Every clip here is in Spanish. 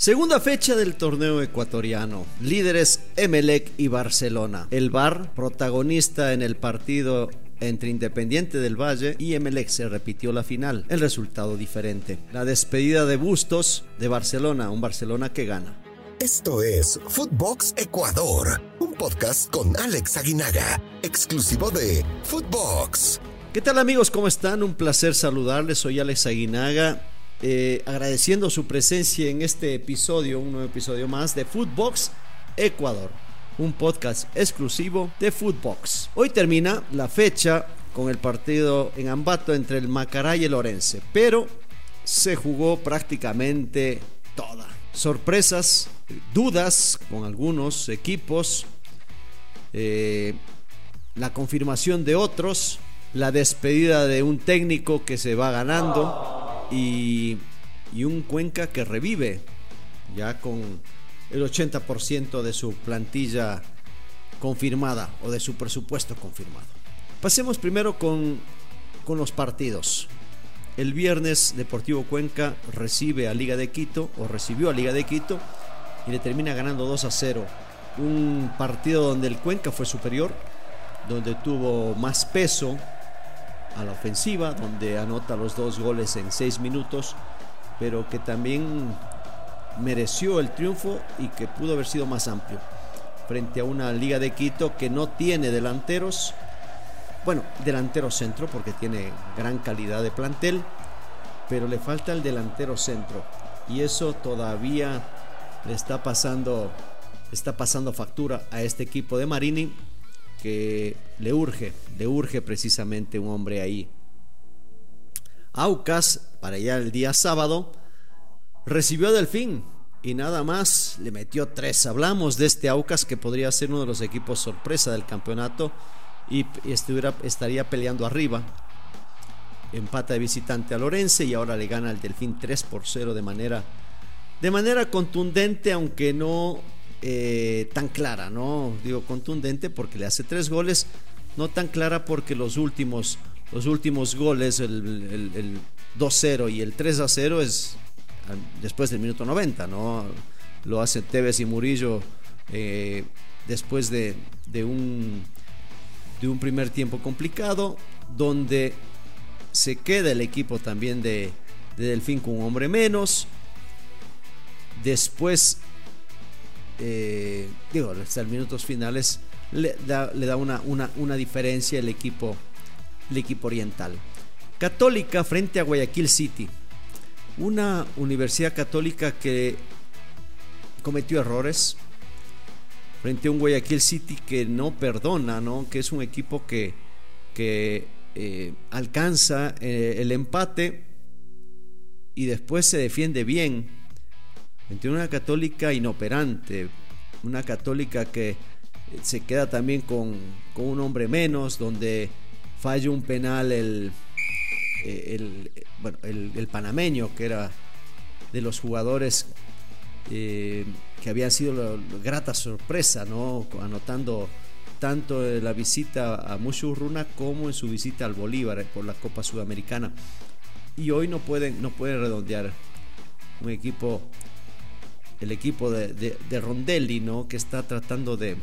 Segunda fecha del torneo ecuatoriano. Líderes Emelec y Barcelona. El Bar, protagonista en el partido entre Independiente del Valle y Emelec se repitió la final. El resultado diferente. La despedida de Bustos de Barcelona, un Barcelona que gana. Esto es Footbox Ecuador, un podcast con Alex Aguinaga, exclusivo de Footbox. ¿Qué tal amigos? ¿Cómo están? Un placer saludarles. Soy Alex Aguinaga eh, agradeciendo su presencia en este episodio, un nuevo episodio más de Footbox Ecuador, un podcast exclusivo de Footbox. Hoy termina la fecha con el partido en Ambato entre el Macará y el Orense, pero se jugó prácticamente toda. Sorpresas, dudas con algunos equipos, eh, la confirmación de otros, la despedida de un técnico que se va ganando y, un Cuenca que revive ya con el 80% de su plantilla confirmada o de su presupuesto confirmado. Pasemos primero con, con los partidos. El viernes Deportivo Cuenca recibe a Liga de Quito o recibió a Liga de Quito y le termina ganando 2 a 0. Un partido donde el Cuenca fue superior, donde tuvo más peso, a la ofensiva, donde anota los dos goles en seis minutos, pero que también mereció el triunfo y que pudo haber sido más amplio. Frente a una Liga de Quito que no tiene delanteros, bueno, delantero centro porque tiene gran calidad de plantel, pero le falta el delantero centro. Y eso todavía le está pasando está pasando factura a este equipo de Marini que le urge, le urge precisamente un hombre ahí. Aucas, para allá el día sábado, recibió a Delfín y nada más le metió tres. Hablamos de este Aucas que podría ser uno de los equipos sorpresa del campeonato y estuviera, estaría peleando arriba. Empata de visitante a Lorense y ahora le gana al Delfín 3 por 0 de manera, de manera contundente, aunque no eh, tan clara, ¿no? Digo contundente porque le hace tres goles, no tan clara porque los últimos, los últimos goles, el, 2-0 y el 3-0 es después del minuto 90, ¿no? Lo hace Tevez y Murillo eh, después de, un, de un primer tiempo complicado, donde se queda el equipo también de, de Delfín con un hombre menos. Después eh, digo, hasta los minutos finales le da, una, una, diferencia el equipo, el equipo oriental. Católica frente a Guayaquil City. Una universidad católica que cometió errores frente a un Guayaquil City que no perdona, ¿no? que es un equipo que, que eh, alcanza eh, el empate y después se defiende bien entre una católica inoperante, una católica que se queda también con, un hombre menos, donde falla un penal el, el, bueno, el, panameño, que era de los jugadores eh, que habían sido la, grata sorpresa, ¿no? anotando tanto la visita a Mushurruna como en su visita al Bolívar por la Copa Sudamericana. Y hoy no pueden, no pueden redondear un equipo el equipo de, Rondelli, ¿no? Que está tratando de,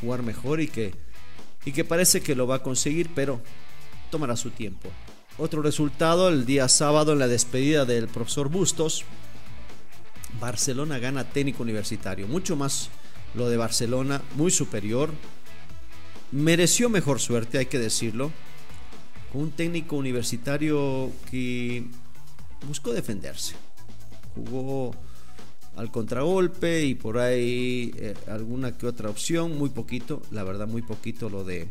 jugar mejor y que, y que parece que lo va a conseguir, pero tomará su tiempo. Otro resultado, el día sábado en la despedida del profesor Bustos, Barcelona gana técnico universitario, mucho más lo de Barcelona, muy superior, mereció mejor suerte, hay que decirlo, con un técnico universitario que buscó defenderse, jugó al contragolpe y por ahí eh, alguna que otra opción, muy poquito, la verdad muy poquito lo de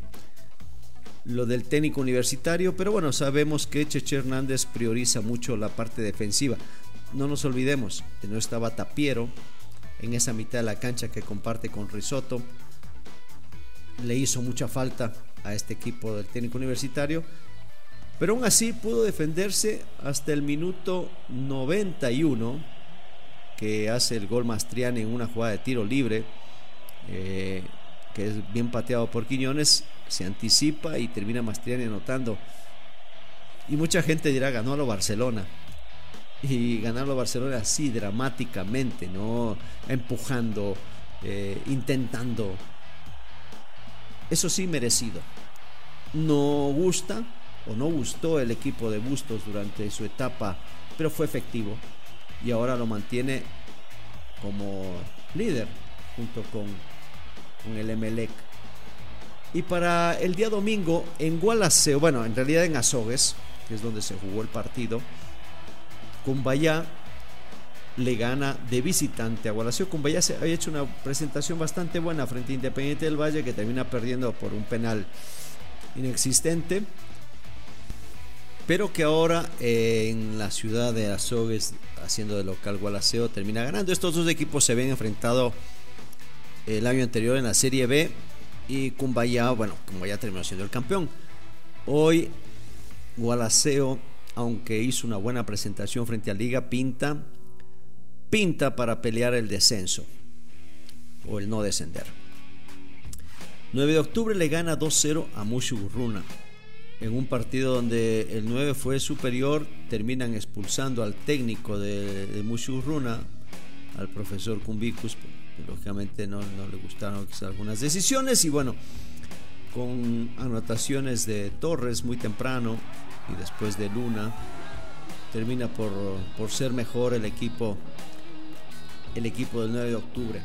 lo del técnico universitario, pero bueno, sabemos que Cheche Hernández prioriza mucho la parte defensiva. No nos olvidemos, que no estaba Tapiero en esa mitad de la cancha que comparte con Risotto. Le hizo mucha falta a este equipo del técnico universitario, pero aún así pudo defenderse hasta el minuto 91 que hace el gol Mastriani en una jugada de tiro libre, eh, que es bien pateado por Quiñones, se anticipa y termina Mastriani anotando. Y mucha gente dirá, ganó a lo Barcelona. y ganarlo a Barcelona así dramáticamente, ¿no? Empujando, eh, intentando. Eso sí, merecido. No gusta o no gustó el equipo de Bustos durante su etapa, pero fue efectivo y ahora lo mantiene como líder junto con, con el Emelec. Y para el día domingo en Gualaceo, bueno, en realidad en Azogues, que es donde se jugó el partido, Cumbayá le gana de visitante a Gualaceo. Cumbayá se había hecho una presentación bastante buena frente a Independiente del Valle que termina perdiendo por un penal inexistente. Pero que ahora eh, en la ciudad de Azogues, haciendo de local Gualaceo, termina ganando. Estos dos equipos se ven enfrentado el año anterior en la Serie B. Y Cumbayá, bueno, Cumbayá terminó siendo el campeón. Hoy Gualaceo aunque hizo una buena presentación frente a Liga, pinta, pinta para pelear el descenso o el no descender. 9 de octubre le gana 2-0 a Mushugurruna. En un partido donde el 9 fue superior, terminan expulsando al técnico de, de al profesor Cumbicus. Lógicamente no, no le gustaron algunas decisiones y bueno, con anotaciones de Torres muy temprano, y después de Luna termina por, por ser mejor el equipo el equipo del 9 de octubre.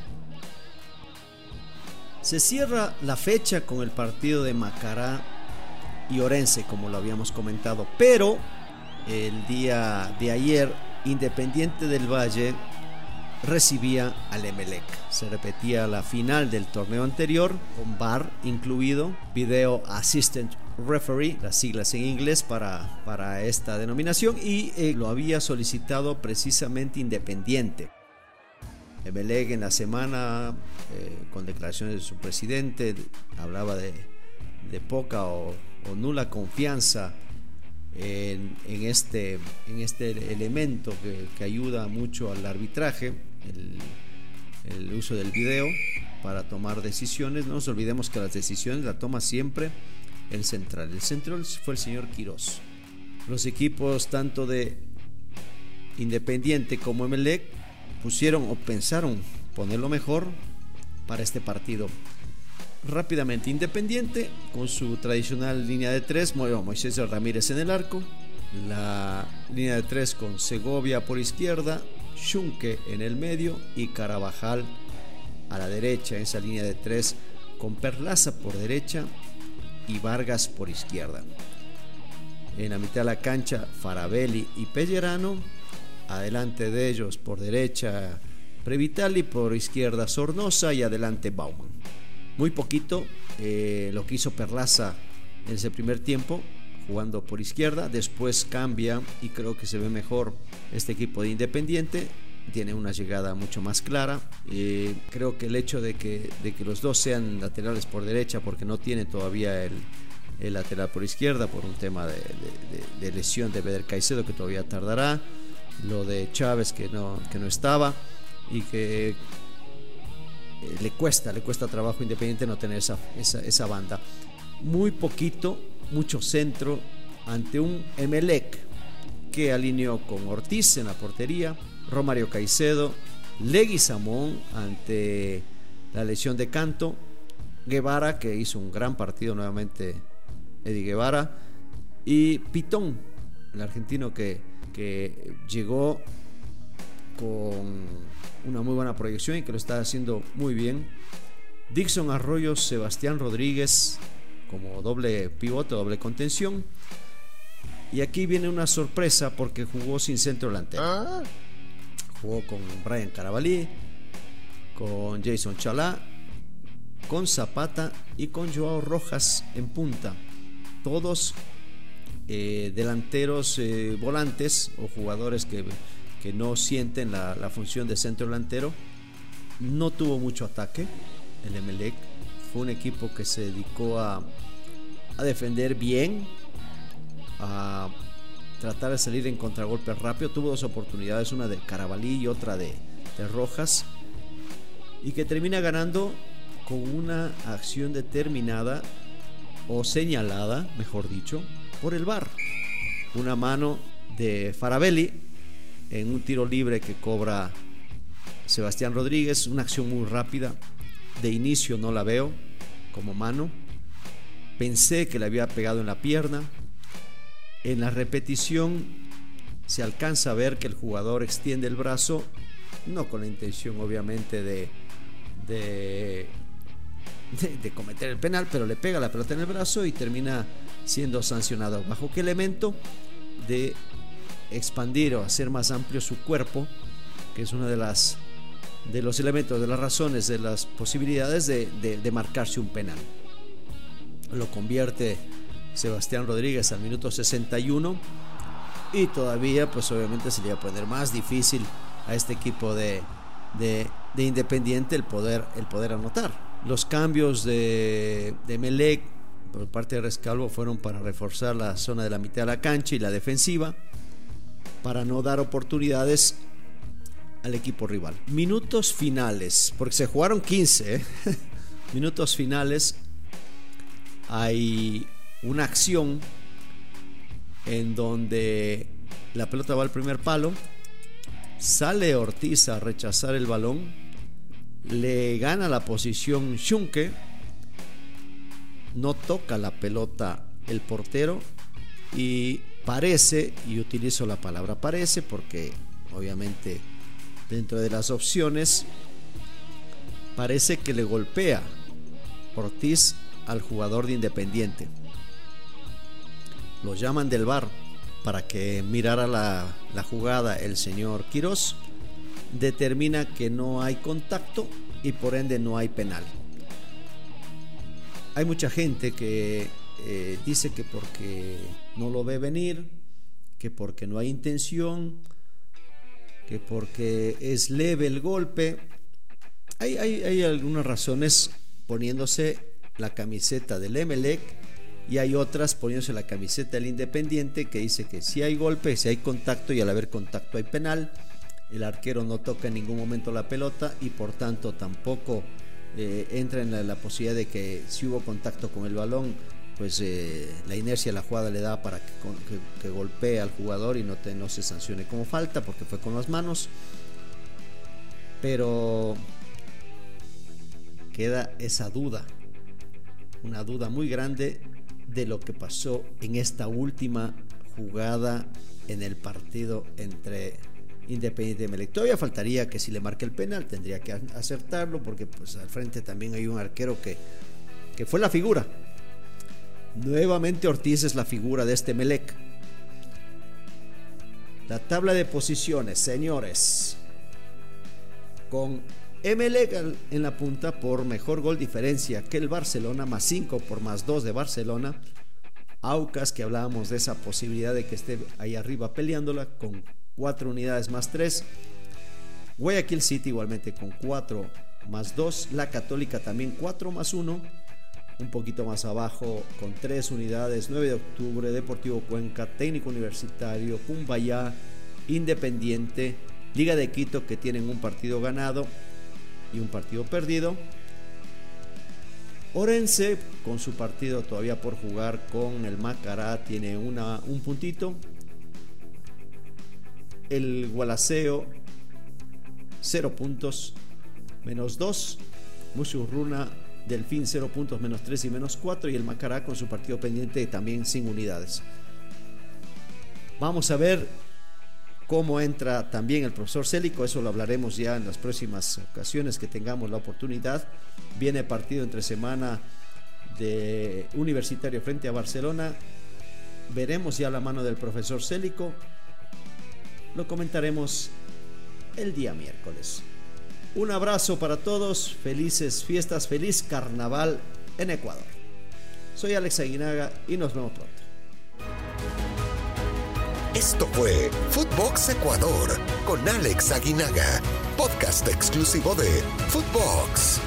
Se cierra la fecha con el partido de Macará y Orense, como lo habíamos comentado, pero el día de ayer, Independiente del Valle recibía al Emelec. Se repetía la final del torneo anterior, con VAR incluido, Video Assistant Referee, las siglas en inglés para, para esta denominación, y eh, lo había solicitado precisamente Independiente. Emelec en la semana, eh, con declaraciones de su presidente, hablaba de, poca o, nula confianza en, este, en este elemento que, ayuda mucho al arbitraje el, uso del video para tomar decisiones. No nos olvidemos que las decisiones la toma siempre el central. El central fue el señor Quirós. Los equipos tanto de Independiente como Emelec pusieron o pensaron ponerlo mejor para este partido. Rápidamente, Independiente con su tradicional línea de tres, Moisés Ramírez en el arco, la línea de tres con Segovia por izquierda, Schunke en el medio y Carabajal a la derecha, esa línea de tres con Perlaza por derecha y Vargas por izquierda. En la mitad de la cancha, Farabelli y Pellerano. Adelante de ellos por derecha, Previtali, por izquierda, Sornosa y adelante Bauman. Muy poquito eh, lo que hizo Perlaza en ese primer tiempo, jugando por izquierda, después cambia y creo que se ve mejor este equipo de Independiente, tiene una llegada mucho más clara. Eh, creo que el hecho de que, de que los dos sean laterales por derecha, porque no tiene todavía el, el lateral por izquierda, por un tema de, lesión de Beder Caicedo que todavía tardará, lo de Chávez que no, que no estaba y que le cuesta, le cuesta trabajo independiente no tener esa, esa, esa banda. Muy poquito mucho centro ante un Emelec que alineó con Ortiz en la portería, Romario Caicedo, Leguizamón ante la lesión de Canto, Guevara que hizo un gran partido nuevamente, Eddie Guevara, y Pitón, el argentino que, que llegó con una muy buena proyección y que lo está haciendo muy bien. Dixon Arroyo, Sebastián Rodríguez, como doble pivote, doble contención. Y aquí viene una sorpresa porque jugó sin centro delantero. Ah. Jugó con Brian Carabalí, con Jason Chalá, con Zapata y con Joao Rojas en punta. Todos eh, delanteros eh, volantes o jugadores que, que no sienten la, función de centro delantero. No tuvo mucho ataque el Emelec fue un equipo que se dedicó a, defender bien, a tratar de salir en contragolpe rápido. Tuvo dos oportunidades, una de Carabalí y otra de, de Rojas. Y que termina ganando con una acción determinada o señalada, mejor dicho, por el VAR. Una mano de Farabelli en un tiro libre que cobra Sebastián Rodríguez, una acción muy rápida. De inicio no la veo como mano. Pensé que le había pegado en la pierna. En la repetición se alcanza a ver que el jugador extiende el brazo, no con la intención obviamente de, de, cometer el penal, pero le pega la pelota en el brazo y termina siendo sancionado. ¿Bajo qué elemento? De expandir o hacer más amplio su cuerpo, que es una de las de los elementos, de las razones, de las posibilidades de, de, marcarse un penal. Lo convierte Sebastián Rodríguez al minuto 61 y todavía pues obviamente se le va a poner más difícil a este equipo de, de, Independiente el poder, el poder anotar. Los cambios de, de Melec por parte de Rescalvo fueron para reforzar la zona de la mitad de la cancha y la defensiva para no dar oportunidades al equipo rival. Minutos finales, porque se jugaron 15. ¿eh? Minutos finales. Hay una acción en donde la pelota va al primer palo. Sale Ortiz a rechazar el balón. Le gana la posición Schunke. No toca la pelota el portero. Y parece, y utilizo la palabra parece porque obviamente dentro de las opciones parece que le golpea Ortiz al jugador de Independiente. Lo llaman del bar para que mirara la, la jugada el señor Quirós. Determina que no hay contacto y por ende no hay penal. Hay mucha gente que eh, dice que porque no lo ve venir, que porque no hay intención, que porque es leve el golpe. Hay, hay, algunas razones poniéndose la camiseta del Emelec y hay otras poniéndose la camiseta del Independiente que dice que si hay golpe, si hay contacto y al haber contacto hay penal. El arquero no toca en ningún momento la pelota y por tanto tampoco eh, entra en la, posibilidad de que si hubo contacto con el balón pues eh, la inercia la jugada le da para que, golpee al jugador y no, se sancione como falta porque fue con las manos. Pero queda esa duda, una duda muy grande de lo que pasó en esta última jugada en el partido entre Independiente Melec. Todavía faltaría que si le marque el penal tendría que acertarlo porque pues al frente también hay un arquero que, que fue la figura Nuevamente Ortiz es la figura de este Melec. La tabla de posiciones, señores. Con Emelec en la punta por mejor gol diferencia que el Barcelona, más 5 por más 2 de Barcelona. Aucas, que hablábamos de esa posibilidad de que esté ahí arriba peleándola, con 4 unidades más 3. Guayaquil City igualmente con 4 más 2. La Católica también 4 más 1 un poquito más abajo con tres unidades, 9 de octubre, Deportivo Cuenca, Técnico Universitario, Cumbayá, Independiente, Liga de Quito que tienen un partido ganado y un partido perdido. Orense con su partido todavía por jugar con el Macará tiene una, un puntito. El Gualaceo 0 puntos menos 2. Musurruna Delfín 0 puntos, menos 3 y menos 4. Y el Macará con su partido pendiente también sin unidades. Vamos a ver cómo entra también el profesor Célico. Eso lo hablaremos ya en las próximas ocasiones que tengamos la oportunidad. Viene partido entre semana de Universitario frente a Barcelona. Veremos ya la mano del profesor Célico. Lo comentaremos el día miércoles. Un abrazo para todos, felices fiestas, feliz carnaval en Ecuador. Soy Alex Aguinaga y nos vemos pronto. Esto fue Footbox Ecuador con Alex Aguinaga, podcast exclusivo de Footbox.